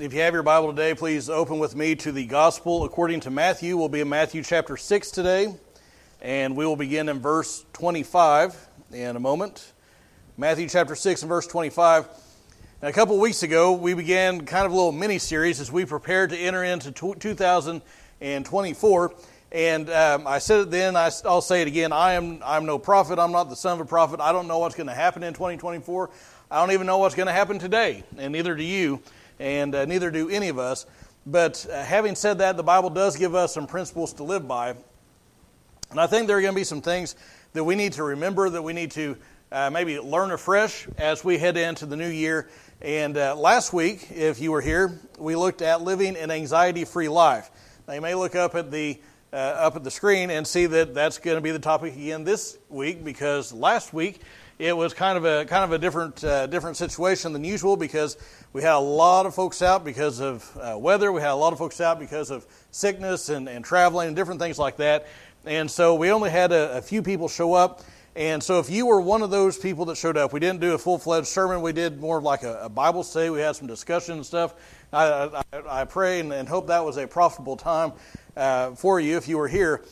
if you have your Bible today, please open with me to the Gospel according to Matthew. We'll be in Matthew chapter 6 today, and we will begin in verse 25 in a moment. Matthew chapter 6 and verse 25. Now, a couple weeks ago, we began kind of a little mini series as we prepared to enter into 2024. And um, I said it then, I, will say it again. I am I'm no prophet. I'm not the son of a prophet. I don't know what's going to happen in 2024. I don't even know what's going to happen today, and neither do you and uh, neither do any of us. But uh, having said that, the Bible does give us some principles to live by. And I think there are going to be some things that we need to remember, that we need to uh, maybe learn afresh as we head into the new year. And uh, last week, if you were here, we looked at living an anxiety-free life. Now you may look up at the uh, up at the screen and see that that's going to be the topic again this week because last week it was kind of a kind of a different uh, different situation than usual because we had a lot of folks out because of uh, weather. We had a lot of folks out because of sickness and, and traveling and different things like that. And so we only had a, a few people show up. And so if you were one of those people that showed up, we didn't do a full fledged sermon. We did more of like a, a, Bible study. We had some discussion and stuff. I, I, I pray and, and, hope that was a profitable time uh, for you if you were here.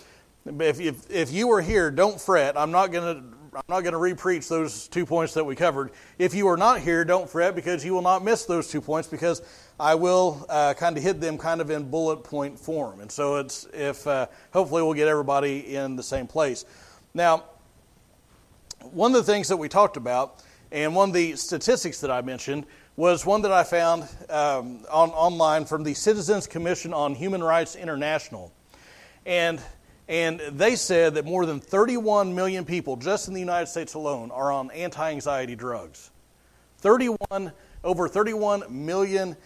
If, if, if you were here, don't fret. I'm not going to I'm not going to repreach those two points that we covered. If you are not here, don't fret because you will not miss those two points because I will uh, kind of hit them kind of in bullet point form. And so it's if uh, hopefully we'll get everybody in the same place. Now, one of the things that we talked about, and one of the statistics that I mentioned, was one that I found um, on online from the Citizens Commission on Human Rights International, and and they said that more than 31 million people, just in the United States alone, are on anti anxiety drugs. 31, over 31 million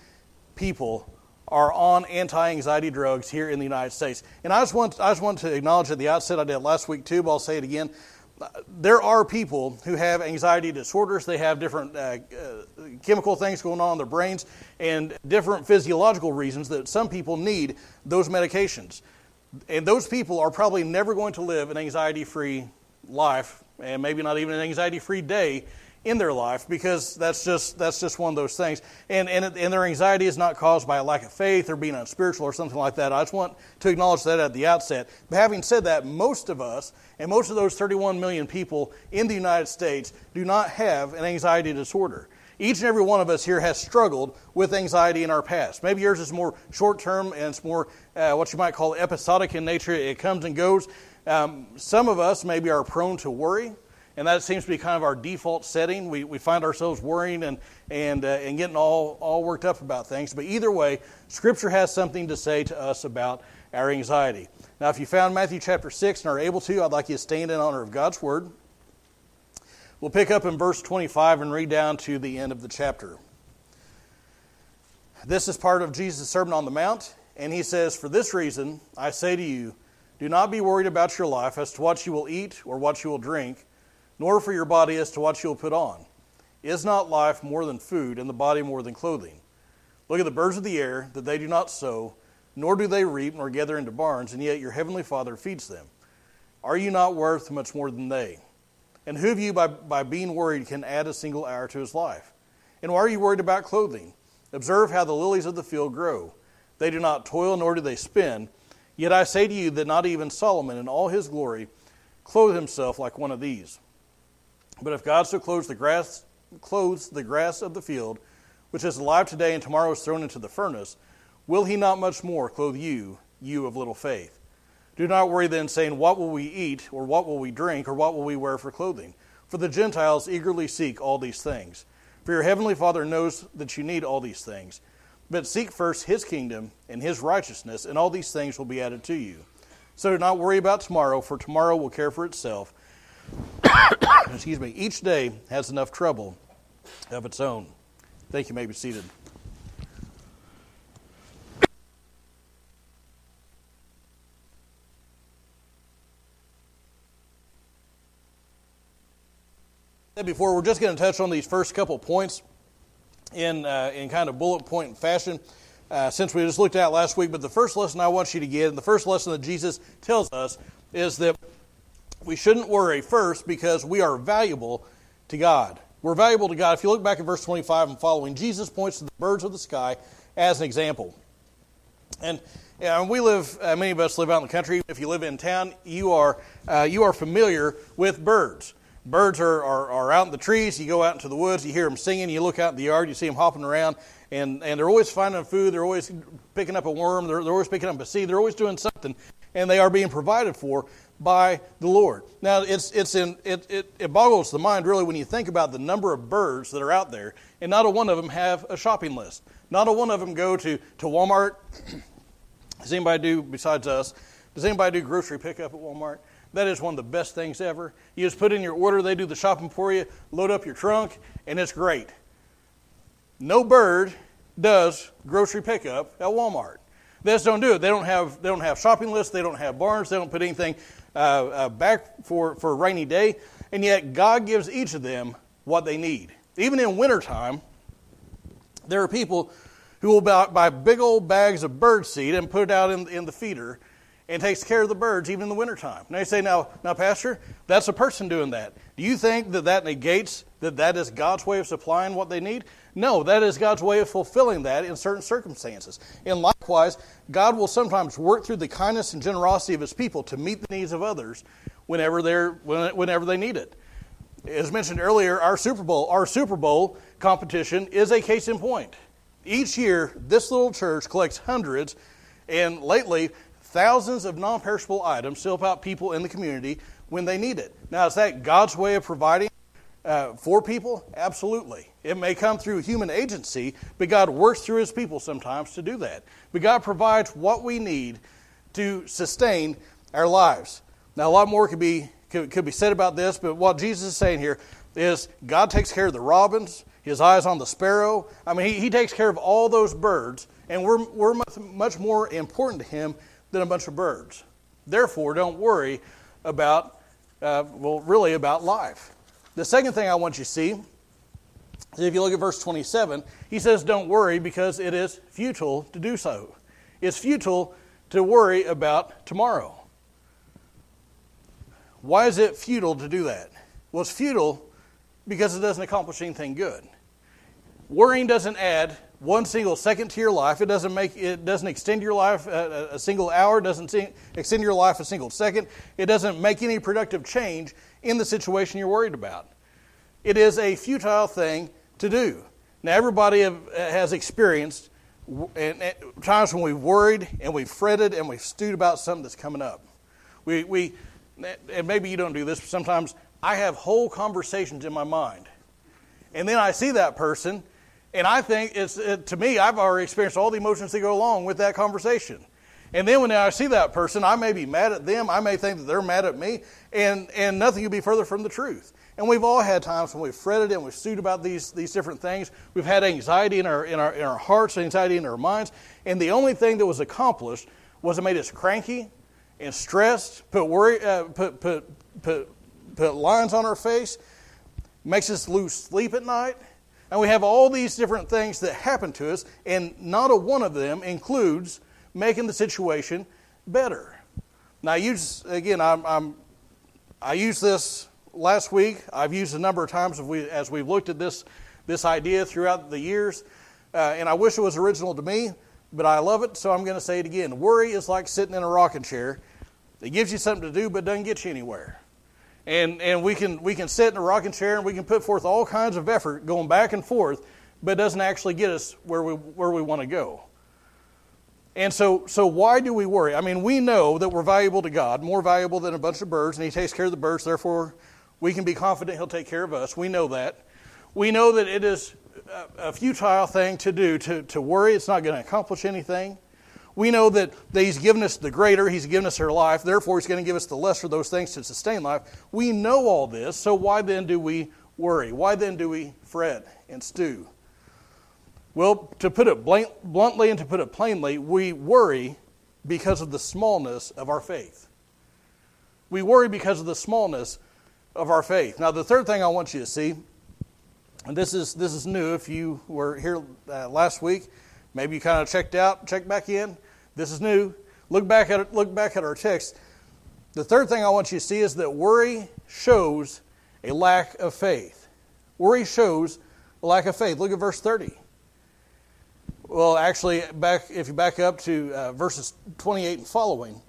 people are on anti anxiety drugs here in the United States. And I just, want, I just want to acknowledge at the outset, I did last week too, but I'll say it again. There are people who have anxiety disorders. They have different uh, uh, chemical things going on in their brains and different physiological reasons that some people need those medications and those people are probably never going to live an anxiety free life, and maybe not even an anxiety free day in their life because that's just that's just one of those things. And, and and their anxiety is not caused by a lack of faith or being unspiritual or something like that. I just want to acknowledge that at the outset. But having said that most of us and most of those 31 million people in the united states do not have an anxiety disorder each and every one of us here has struggled with anxiety in our past. Maybe yours is more short term and it's more uh, what you might call episodic in nature. It comes and goes. Um, some of us maybe are prone to worry, and that seems to be kind of our default setting. We, we find ourselves worrying and, and, uh, and getting all, all worked up about things. But either way, Scripture has something to say to us about our anxiety. Now, if you found Matthew chapter 6 and are able to, I'd like you to stand in honor of God's Word. We'll pick up in verse 25 and read down to the end of the chapter. This is part of Jesus' Sermon on the Mount, and he says, For this reason, I say to you, do not be worried about your life as to what you will eat or what you will drink, nor for your body as to what you will put on. Is not life more than food, and the body more than clothing? Look at the birds of the air, that they do not sow, nor do they reap, nor gather into barns, and yet your heavenly Father feeds them. Are you not worth much more than they? And who of you, by, by being worried, can add a single hour to his life? And why are you worried about clothing? Observe how the lilies of the field grow. They do not toil, nor do they spin. Yet I say to you that not even Solomon in all his glory clothed himself like one of these. But if God so clothes the grass, clothes the grass of the field, which is alive today and tomorrow is thrown into the furnace, will he not much more clothe you, you of little faith? Do not worry then, saying, What will we eat, or what will we drink, or what will we wear for clothing? For the Gentiles eagerly seek all these things. For your heavenly Father knows that you need all these things. But seek first his kingdom and his righteousness, and all these things will be added to you. So do not worry about tomorrow, for tomorrow will care for itself. Excuse me. Each day has enough trouble of its own. Thank you. you may be seated. Before, we're just going to touch on these first couple points in, uh, in kind of bullet point fashion, uh, since we just looked at last week. But the first lesson I want you to get, and the first lesson that Jesus tells us, is that we shouldn't worry first because we are valuable to God. We're valuable to God. If you look back at verse 25 and following, Jesus points to the birds of the sky as an example. And know, we live, uh, many of us live out in the country. If you live in town, you are, uh, you are familiar with birds. Birds are, are, are out in the trees. You go out into the woods, you hear them singing, you look out in the yard, you see them hopping around, and, and they're always finding food. They're always picking up a worm. They're, they're always picking up a seed. They're always doing something, and they are being provided for by the Lord. Now, it's, it's in, it, it, it boggles the mind, really, when you think about the number of birds that are out there, and not a one of them have a shopping list. Not a one of them go to, to Walmart. Does anybody do, besides us, does anybody do grocery pickup at Walmart? That is one of the best things ever. You just put in your order, they do the shopping for you, load up your trunk, and it's great. No bird does grocery pickup at Walmart. They just don't do it. They don't have they don't have shopping lists. They don't have barns. They don't put anything uh, uh, back for for a rainy day. And yet God gives each of them what they need. Even in wintertime, there are people who will buy big old bags of bird seed and put it out in, in the feeder and takes care of the birds even in the wintertime. Now you say, now, now, Pastor, that's a person doing that. Do you think that that negates that that is God's way of supplying what they need? No, that is God's way of fulfilling that in certain circumstances. And likewise, God will sometimes work through the kindness and generosity of His people to meet the needs of others whenever they're whenever they need it. As mentioned earlier, our Souper Bowl our Souper Bowl competition is a case in point. Each year, this little church collects hundreds, and lately thousands of non perishable items to help out people in the community when they need it. Now, is that God's way of providing uh, for people? Absolutely. It may come through human agency, but God works through his people sometimes to do that. But God provides what we need to sustain our lives. Now, a lot more could be, could, could be said about this, but what Jesus is saying here is God takes care of the robins, his eyes on the sparrow. I mean, he, he takes care of all those birds, and we're, we're much, much more important to him than a bunch of birds. Therefore, don't worry about, uh, well, really about life. The second thing I want you to see is if you look at verse 27, he says, Don't worry because it is futile to do so. It's futile to worry about tomorrow. Why is it futile to do that? Well, it's futile because it doesn't accomplish anything good. Worrying doesn't add one single second to your life. It doesn't make it doesn't extend your life a, a single hour. Doesn't extend your life a single second. It doesn't make any productive change in the situation you're worried about. It is a futile thing to do. Now, everybody have, uh, has experienced and times when we've worried and we've fretted and we've stewed about something that's coming up. We, we, and maybe you don't do this, but sometimes I have whole conversations in my mind. And then I see that person and I think it's, it, to me, I've already experienced all the emotions that go along with that conversation. And then when I see that person, I may be mad at them. I may think that they're mad at me. And, and nothing could be further from the truth. And we've all had times when we've fretted and we've stewed about these, these different things. We've had anxiety in our, in, our, in our hearts, anxiety in our minds. And the only thing that was accomplished was it made us cranky and stressed, put, worry, uh, put, put, put, put lines on our face, makes us lose sleep at night and we have all these different things that happen to us, and not a one of them includes making the situation better. Now, use, again, I'm, I'm, i used this last week. I've used a number of times as, we, as we've looked at this, this idea throughout the years, uh, and I wish it was original to me, but I love it, so I'm going to say it again. Worry is like sitting in a rocking chair. It gives you something to do, but doesn't get you anywhere and, and we, can, we can sit in a rocking chair and we can put forth all kinds of effort going back and forth, but it doesn't actually get us where we, where we want to go. And so, so why do we worry? I mean, we know that we're valuable to God, more valuable than a bunch of birds, and He takes care of the birds, therefore we can be confident He'll take care of us. We know that. We know that it is a futile thing to do to, to worry. It's not going to accomplish anything. We know that, that He's given us the greater, He's given us our life, therefore He's going to give us the lesser those things to sustain life. We know all this, so why then do we worry? Why then do we fret and stew? Well, to put it bluntly and to put it plainly, we worry because of the smallness of our faith. We worry because of the smallness of our faith. Now, the third thing I want you to see, and this is, this is new if you were here uh, last week, Maybe you kind of checked out, checked back in. This is new. Look back at it, look back at our text. The third thing I want you to see is that worry shows a lack of faith. Worry shows a lack of faith. Look at verse 30. well, actually, back if you back up to uh, verses 28 and following,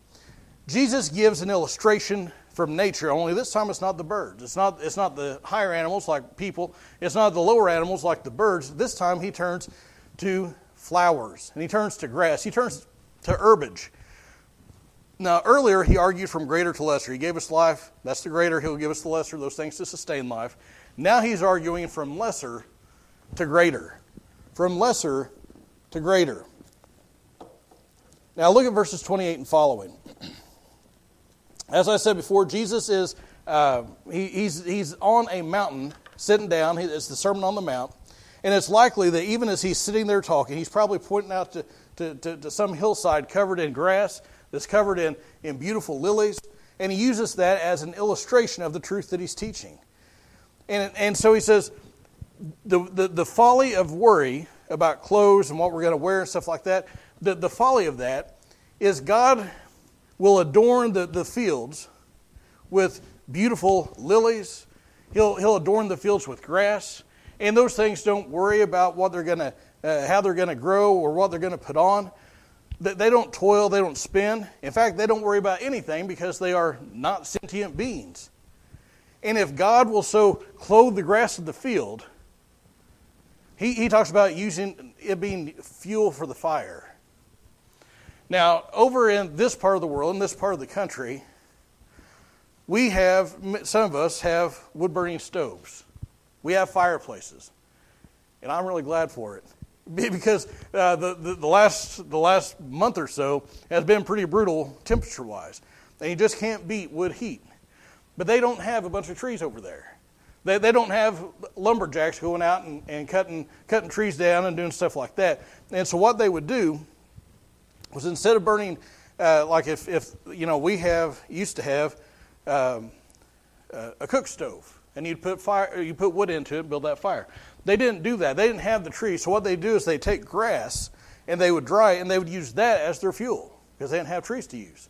Jesus gives an illustration from nature. Only this time, it's not the birds. It's not. It's not the higher animals like people. It's not the lower animals like the birds. This time, he turns to flowers and he turns to grass. He turns to herbage. Now, earlier he argued from greater to lesser. He gave us life. That's the greater. He'll give us the lesser. Those things to sustain life. Now he's arguing from lesser to greater. From lesser to greater. Now look at verses 28 and following. As I said before, Jesus is uh, he, he's, he's on a mountain sitting down. It's the Sermon on the Mount. And it's likely that even as he's sitting there talking, he's probably pointing out to, to, to, to some hillside covered in grass that's covered in, in beautiful lilies. And he uses that as an illustration of the truth that he's teaching. And, and so he says, the, the, the folly of worry about clothes and what we're going to wear and stuff like that, the, the folly of that is God will adorn the, the fields with beautiful lilies. He'll, he'll adorn the fields with grass. And those things don't worry about what they're going to, uh, how they're going to grow or what they're going to put on. They don't toil, they don't spin. In fact, they don't worry about anything because they are not sentient beings. And if God will so clothe the grass of the field, he, he talks about using it being fuel for the fire. Now, over in this part of the world, in this part of the country, we have, some of us have wood burning stoves. We have fireplaces. And I'm really glad for it. Because uh, the, the, the, last, the last month or so has been pretty brutal temperature wise. And you just can't beat wood heat. But they don't have a bunch of trees over there. They, they don't have lumberjacks going out and, and cutting, cutting trees down and doing stuff like that. And so what they would do was instead of burning, uh, like if, if, you know, we have, used to have um, a cook stove, and you'd put, fire, you put wood into it and build that fire. They didn't do that. They didn't have the trees. So what they do is they take grass and they would dry it, and they would use that as their fuel because they didn't have trees to use.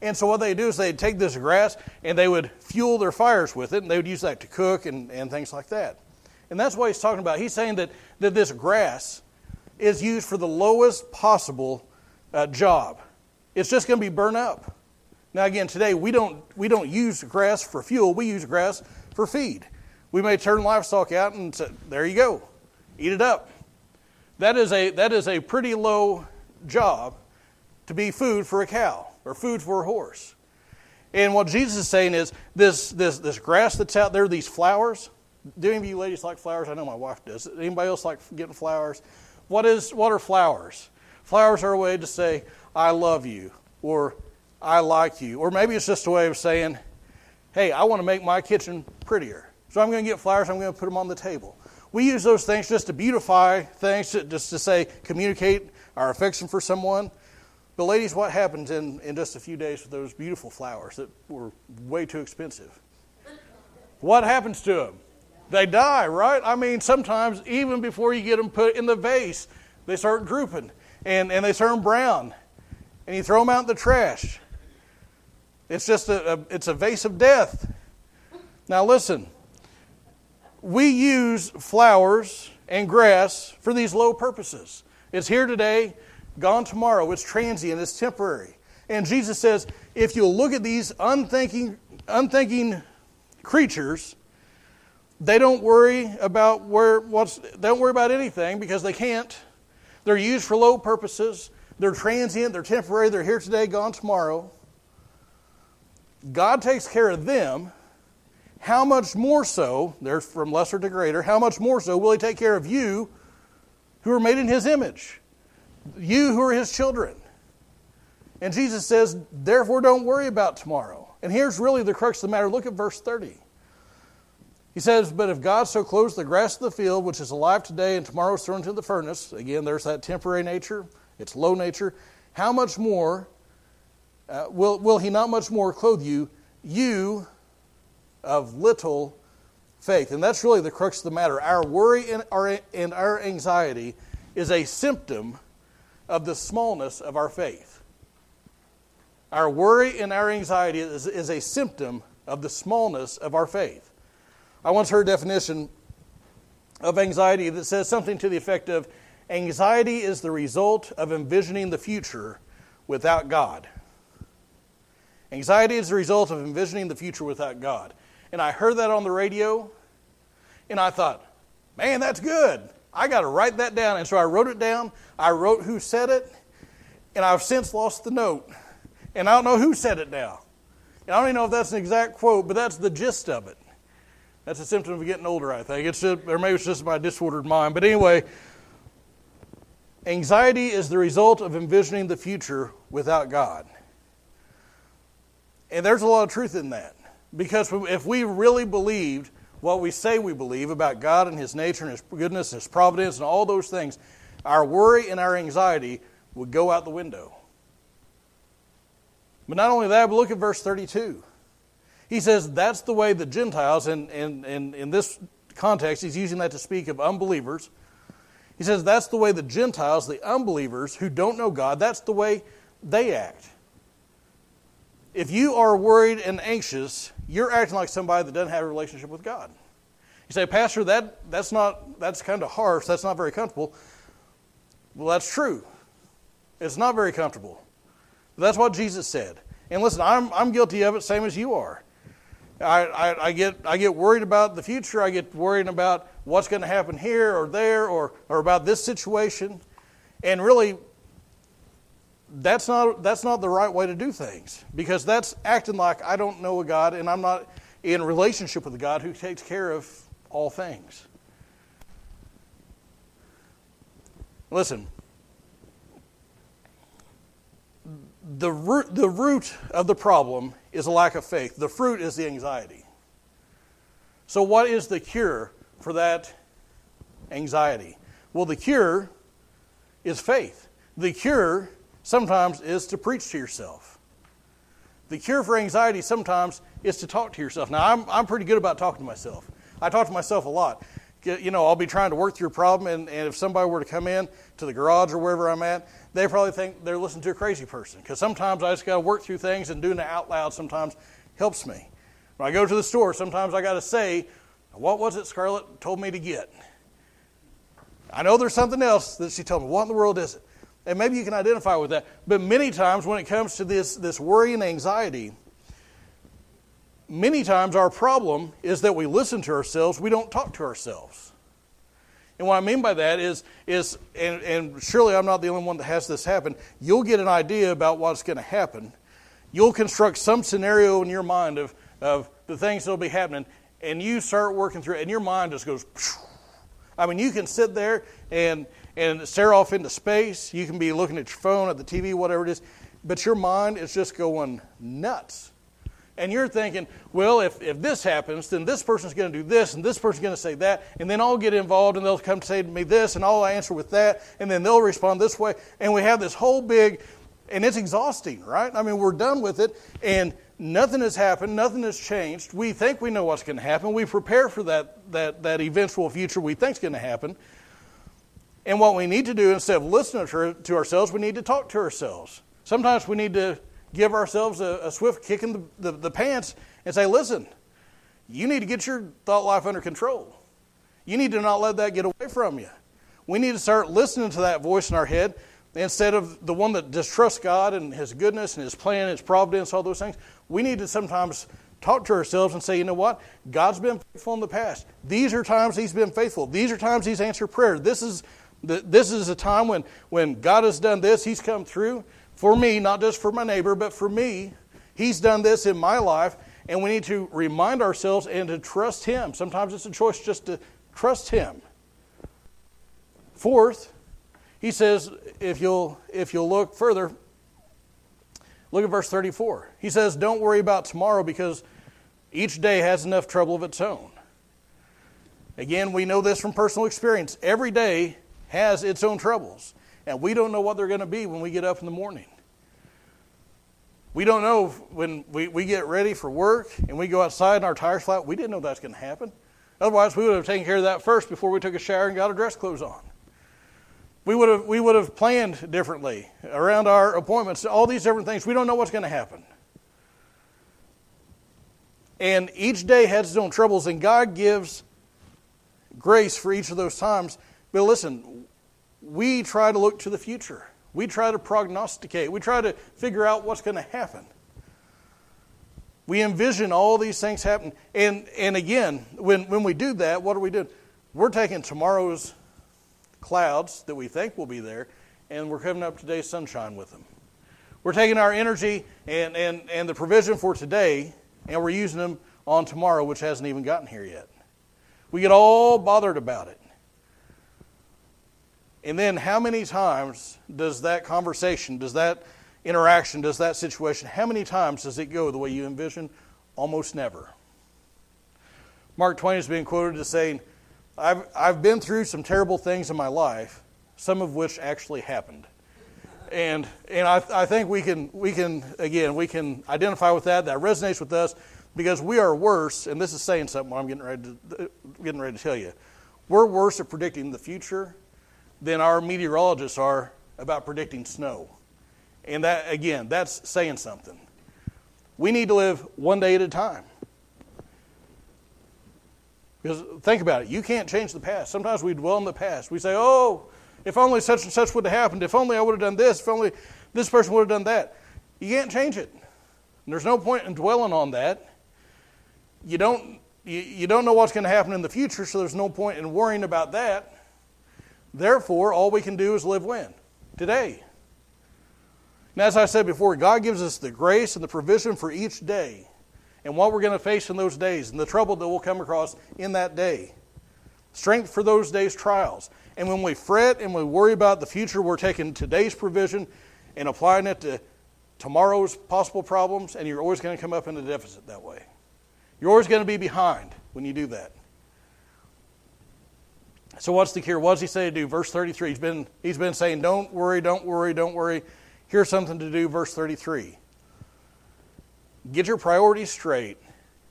And so what they do is they'd take this grass and they would fuel their fires with it, and they would use that to cook and, and things like that. And that's what he's talking about. He's saying that, that this grass is used for the lowest possible uh, job. It's just going to be burned up. Now, again, today we don't, we don't use grass for fuel, we use grass for feed. We may turn livestock out and say, there you go, eat it up. That is a, that is a pretty low job to be food for a cow or food for a horse. And what Jesus is saying is this, this, this grass that's out there, these flowers. Do any of you ladies like flowers? I know my wife does. Anybody else like getting flowers? What, is, what are flowers? Flowers are a way to say, I love you, or I like you. Or maybe it's just a way of saying, hey, I want to make my kitchen prettier. So I'm going to get flowers, I'm going to put them on the table. We use those things just to beautify things, just to say, communicate our affection for someone. But, ladies, what happens in, in just a few days with those beautiful flowers that were way too expensive? What happens to them? They die, right? I mean, sometimes even before you get them put in the vase, they start drooping and, and they turn brown. And you throw them out in the trash. It's just a, a it's a vase of death. Now, listen. We use flowers and grass for these low purposes. It's here today gone tomorrow. It's transient, it's temporary. And Jesus says, if you'll look at these unthinking, unthinking creatures, they don't worry about where what's they don't worry about anything because they can't. They're used for low purposes. They're transient, they're temporary, they're here today, gone tomorrow. God takes care of them. How much more so, they're from lesser to greater, how much more so will He take care of you who are made in His image? You who are his children. And Jesus says, therefore, don't worry about tomorrow. And here's really the crux of the matter. Look at verse 30. He says, But if God so clothes the grass of the field, which is alive today and tomorrow is thrown into the furnace, again, there's that temporary nature, it's low nature, how much more uh, will, will He not much more clothe you, you of little faith? And that's really the crux of the matter. Our worry and our, and our anxiety is a symptom of the smallness of our faith. Our worry and our anxiety is, is a symptom of the smallness of our faith. I once heard a definition of anxiety that says something to the effect of Anxiety is the result of envisioning the future without God. Anxiety is the result of envisioning the future without God. And I heard that on the radio, and I thought, man, that's good. I got to write that down. And so I wrote it down. I wrote who said it, and I've since lost the note. And I don't know who said it now. And I don't even know if that's an exact quote, but that's the gist of it. That's a symptom of getting older, I think. It's or maybe it's just my disordered mind. But anyway, anxiety is the result of envisioning the future without God. And there's a lot of truth in that. Because if we really believed what we say we believe about God and His nature and His goodness, His providence, and all those things, our worry and our anxiety would go out the window. But not only that, but look at verse 32. He says that's the way the Gentiles, and in, this context, he's using that to speak of unbelievers. He says that's the way the Gentiles, the unbelievers who don't know God, that's the way they act. If you are worried and anxious, you're acting like somebody that doesn't have a relationship with God. You say, Pastor, that, that's not that's kind of harsh, that's not very comfortable. Well, that's true. It's not very comfortable. But that's what Jesus said. And listen, I'm, I'm guilty of it, same as you are. I, I, I, get, I get worried about the future. I get worried about what's going to happen here or there or, or about this situation. And really, that's not, that's not the right way to do things because that's acting like I don't know a God and I'm not in relationship with a God who takes care of all things. Listen, the root, the root of the problem is a lack of faith. The fruit is the anxiety. So, what is the cure for that anxiety? Well, the cure is faith. The cure sometimes is to preach to yourself. The cure for anxiety sometimes is to talk to yourself. Now, I'm, I'm pretty good about talking to myself. I talk to myself a lot. You know, I'll be trying to work through a problem, and, and if somebody were to come in to the garage or wherever I'm at, they probably think they're listening to a crazy person. Because sometimes I just got to work through things, and doing it out loud sometimes helps me. When I go to the store, sometimes I got to say, What was it Scarlett told me to get? I know there's something else that she told me. What in the world is it? And maybe you can identify with that. But many times when it comes to this, this worry and anxiety, many times our problem is that we listen to ourselves, we don't talk to ourselves. And what I mean by that is, is and, and surely I'm not the only one that has this happen, you'll get an idea about what's going to happen. You'll construct some scenario in your mind of, of the things that will be happening, and you start working through it, and your mind just goes. I mean, you can sit there and, and stare off into space. You can be looking at your phone, at the TV, whatever it is, but your mind is just going nuts and you're thinking, well, if, if this happens, then this person's going to do this, and this person's going to say that, and then I'll get involved, and they'll come say to me this, and I'll answer with that, and then they'll respond this way. And we have this whole big, and it's exhausting, right? I mean, we're done with it, and nothing has happened, nothing has changed. We think we know what's going to happen. We prepare for that, that, that eventual future we think is going to happen. And what we need to do, instead of listening to ourselves, we need to talk to ourselves. Sometimes we need to give ourselves a, a swift kick in the, the, the pants and say, listen, you need to get your thought life under control. You need to not let that get away from you. We need to start listening to that voice in our head instead of the one that distrusts God and His goodness and His plan, His providence, all those things. We need to sometimes talk to ourselves and say, you know what? God's been faithful in the past. These are times He's been faithful. These are times He's answered prayer. This is, this is a time when, when God has done this, He's come through for me, not just for my neighbor, but for me. He's done this in my life, and we need to remind ourselves and to trust Him. Sometimes it's a choice just to trust Him. Fourth, he says, if you'll, if you'll look further, look at verse 34. He says, Don't worry about tomorrow because each day has enough trouble of its own. Again, we know this from personal experience. Every day has its own troubles, and we don't know what they're going to be when we get up in the morning. We don't know when we, we get ready for work and we go outside and our tires flat, we didn't know that's going to happen. Otherwise, we would have taken care of that first before we took a shower and got our dress clothes on. We would have, we would have planned differently around our appointments, all these different things. We don't know what's going to happen. And each day has its own troubles, and God gives grace for each of those times. But listen, we try to look to the future. We try to prognosticate. We try to figure out what's going to happen. We envision all these things happen. And, and again, when, when we do that, what are we doing? We're taking tomorrow's clouds that we think will be there, and we're covering up today's sunshine with them. We're taking our energy and, and, and the provision for today, and we're using them on tomorrow, which hasn't even gotten here yet. We get all bothered about it. And then, how many times does that conversation, does that interaction, does that situation, how many times does it go the way you envision? Almost never. Mark Twain has been quoted as saying, I've, I've been through some terrible things in my life, some of which actually happened. And, and I, I think we can, we can, again, we can identify with that. That resonates with us because we are worse, and this is saying something I'm getting ready to, getting ready to tell you. We're worse at predicting the future than our meteorologists are about predicting snow. And that, again, that's saying something. We need to live one day at a time. Because think about it, you can't change the past. Sometimes we dwell in the past. We say, oh, if only such and such would have happened, if only I would have done this, if only this person would have done that. You can't change it. And there's no point in dwelling on that. You don't, you, you don't know what's going to happen in the future, so there's no point in worrying about that. Therefore, all we can do is live when? Today. And as I said before, God gives us the grace and the provision for each day and what we're going to face in those days and the trouble that we'll come across in that day. Strength for those days' trials. And when we fret and we worry about the future, we're taking today's provision and applying it to tomorrow's possible problems, and you're always going to come up in a deficit that way. You're always going to be behind when you do that. So, what's the cure? What does he say to do? Verse 33. He's been, he's been saying, Don't worry, don't worry, don't worry. Here's something to do, verse 33. Get your priorities straight,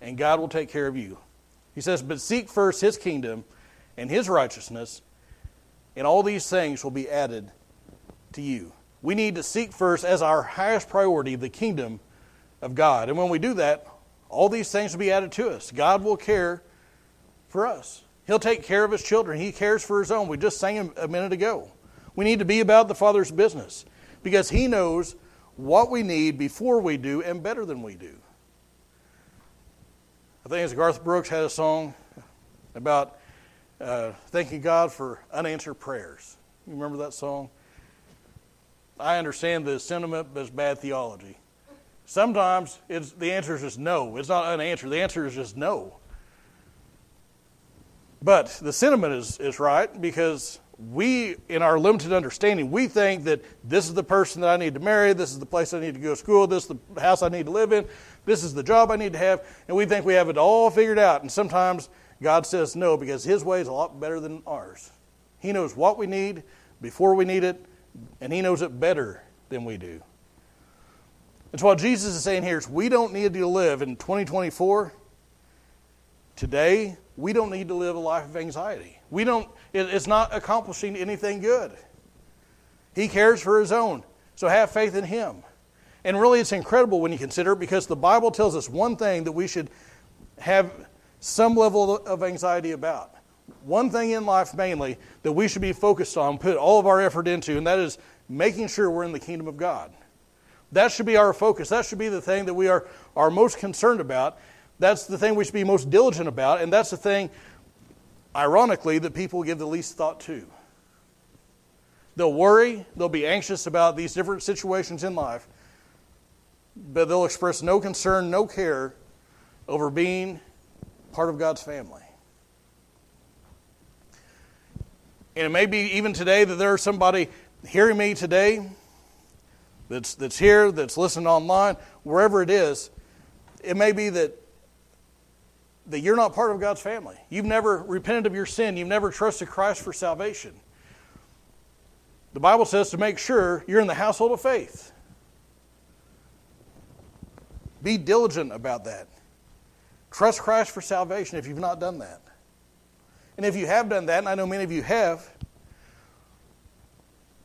and God will take care of you. He says, But seek first his kingdom and his righteousness, and all these things will be added to you. We need to seek first as our highest priority the kingdom of God. And when we do that, all these things will be added to us. God will care for us. He'll take care of his children. He cares for his own. We just sang him a minute ago. We need to be about the Father's business because he knows what we need before we do and better than we do. I think it's Garth Brooks had a song about uh, thanking God for unanswered prayers. You remember that song? I understand the sentiment, but it's bad theology. Sometimes it's, the answer is just no. It's not unanswered. The answer is just no. But the sentiment is, is right because we, in our limited understanding, we think that this is the person that I need to marry, this is the place I need to go to school, this is the house I need to live in, this is the job I need to have, and we think we have it all figured out. And sometimes God says no because His way is a lot better than ours. He knows what we need before we need it, and He knows it better than we do. And so what Jesus is saying here is we don't need to live in 2024 today we don't need to live a life of anxiety. We don't, it's not accomplishing anything good. He cares for his own. So have faith in him. And really, it's incredible when you consider it because the Bible tells us one thing that we should have some level of anxiety about. One thing in life, mainly, that we should be focused on, put all of our effort into, and that is making sure we're in the kingdom of God. That should be our focus. That should be the thing that we are, are most concerned about. That's the thing we should be most diligent about, and that's the thing, ironically, that people give the least thought to. They'll worry, they'll be anxious about these different situations in life, but they'll express no concern, no care over being part of God's family. And it may be even today that there's somebody hearing me today that's, that's here, that's listening online, wherever it is. It may be that that you're not part of God's family. You've never repented of your sin. You've never trusted Christ for salvation. The Bible says to make sure you're in the household of faith. Be diligent about that. Trust Christ for salvation if you've not done that. And if you have done that, and I know many of you have,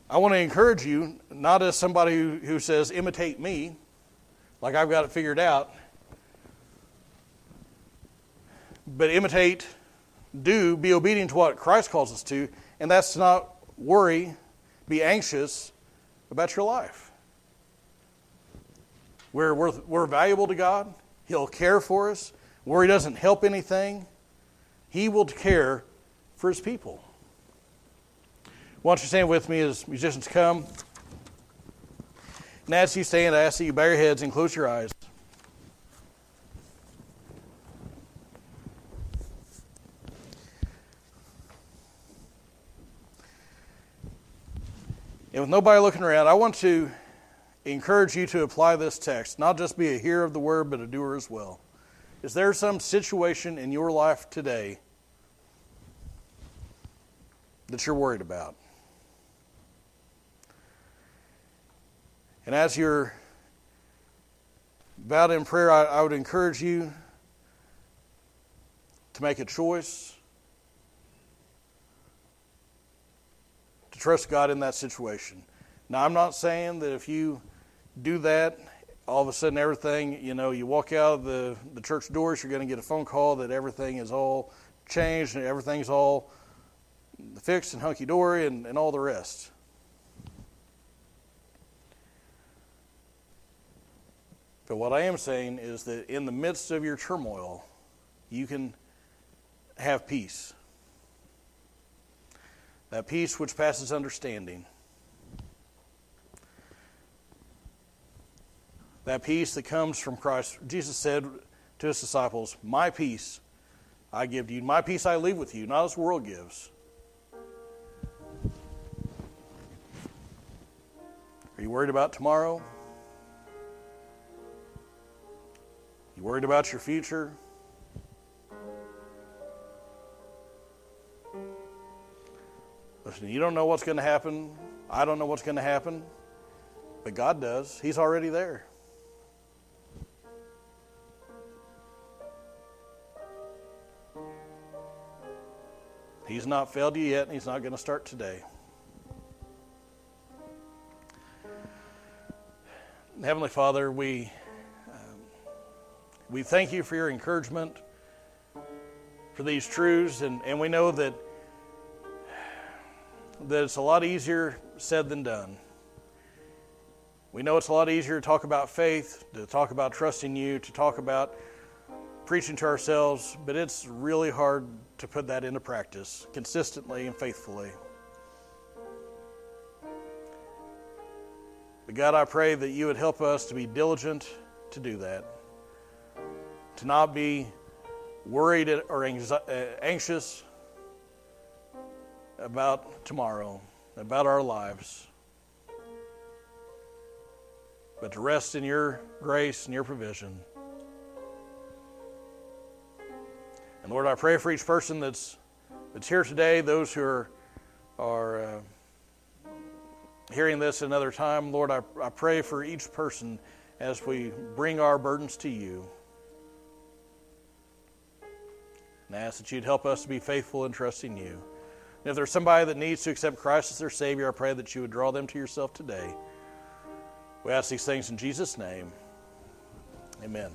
I want to encourage you, not as somebody who, says, imitate me, like I've got it figured out but imitate, do, be obedient to what Christ calls us to, and that's not worry, be anxious about your life. We're, we're, we're valuable to God. He'll care for us. Worry doesn't help anything. He will care for His people. Why don't you stand with me as musicians come? You stand, I ask that you bow your heads and close your eyes. And with nobody looking around, I want to encourage you to apply this text, not just be a hearer of the word, but a doer as well. Is there some situation in your life today that you're worried about? And as you're bowed in prayer, I, I would encourage you to make a choice to trust God in that situation. Now, I'm not saying that if you do that, all of a sudden everything, you know, you walk out of the, the church doors, you're going to get a phone call that everything is all changed and everything's all fixed and hunky dory and, and all the rest. But what I am saying is that in the midst of your turmoil, you can have peace. That peace which passes understanding. That peace that comes from Christ. Jesus said to his disciples, My peace I give to you. My peace I leave with you, not as the world gives. Are you worried about tomorrow? You worried about your future? You don't know what's going to happen. I don't know what's going to happen. But God does. He's already there. He's not failed you yet, and He's not going to start today. Heavenly Father, we, um, we thank you for your encouragement, for these truths, and, and we know that that it's a lot easier said than done. We know it's a lot easier to talk about faith, to talk about trusting you, to talk about preaching to ourselves, but it's really hard to put that into practice consistently and faithfully. But God, I pray that you would help us to be diligent to do that, to not be worried or uh, anxious about tomorrow, about our lives, but to rest in your grace and your provision. And Lord, I pray for each person that's that's here today, those who are are uh, hearing this another time. Lord, I, I pray for each person as we bring our burdens to you. And I ask that you'd help us to be faithful in trusting you. And if there's somebody that needs to accept Christ as their Savior, I pray that you would draw them to yourself today. We ask these things in Jesus' name. Amen.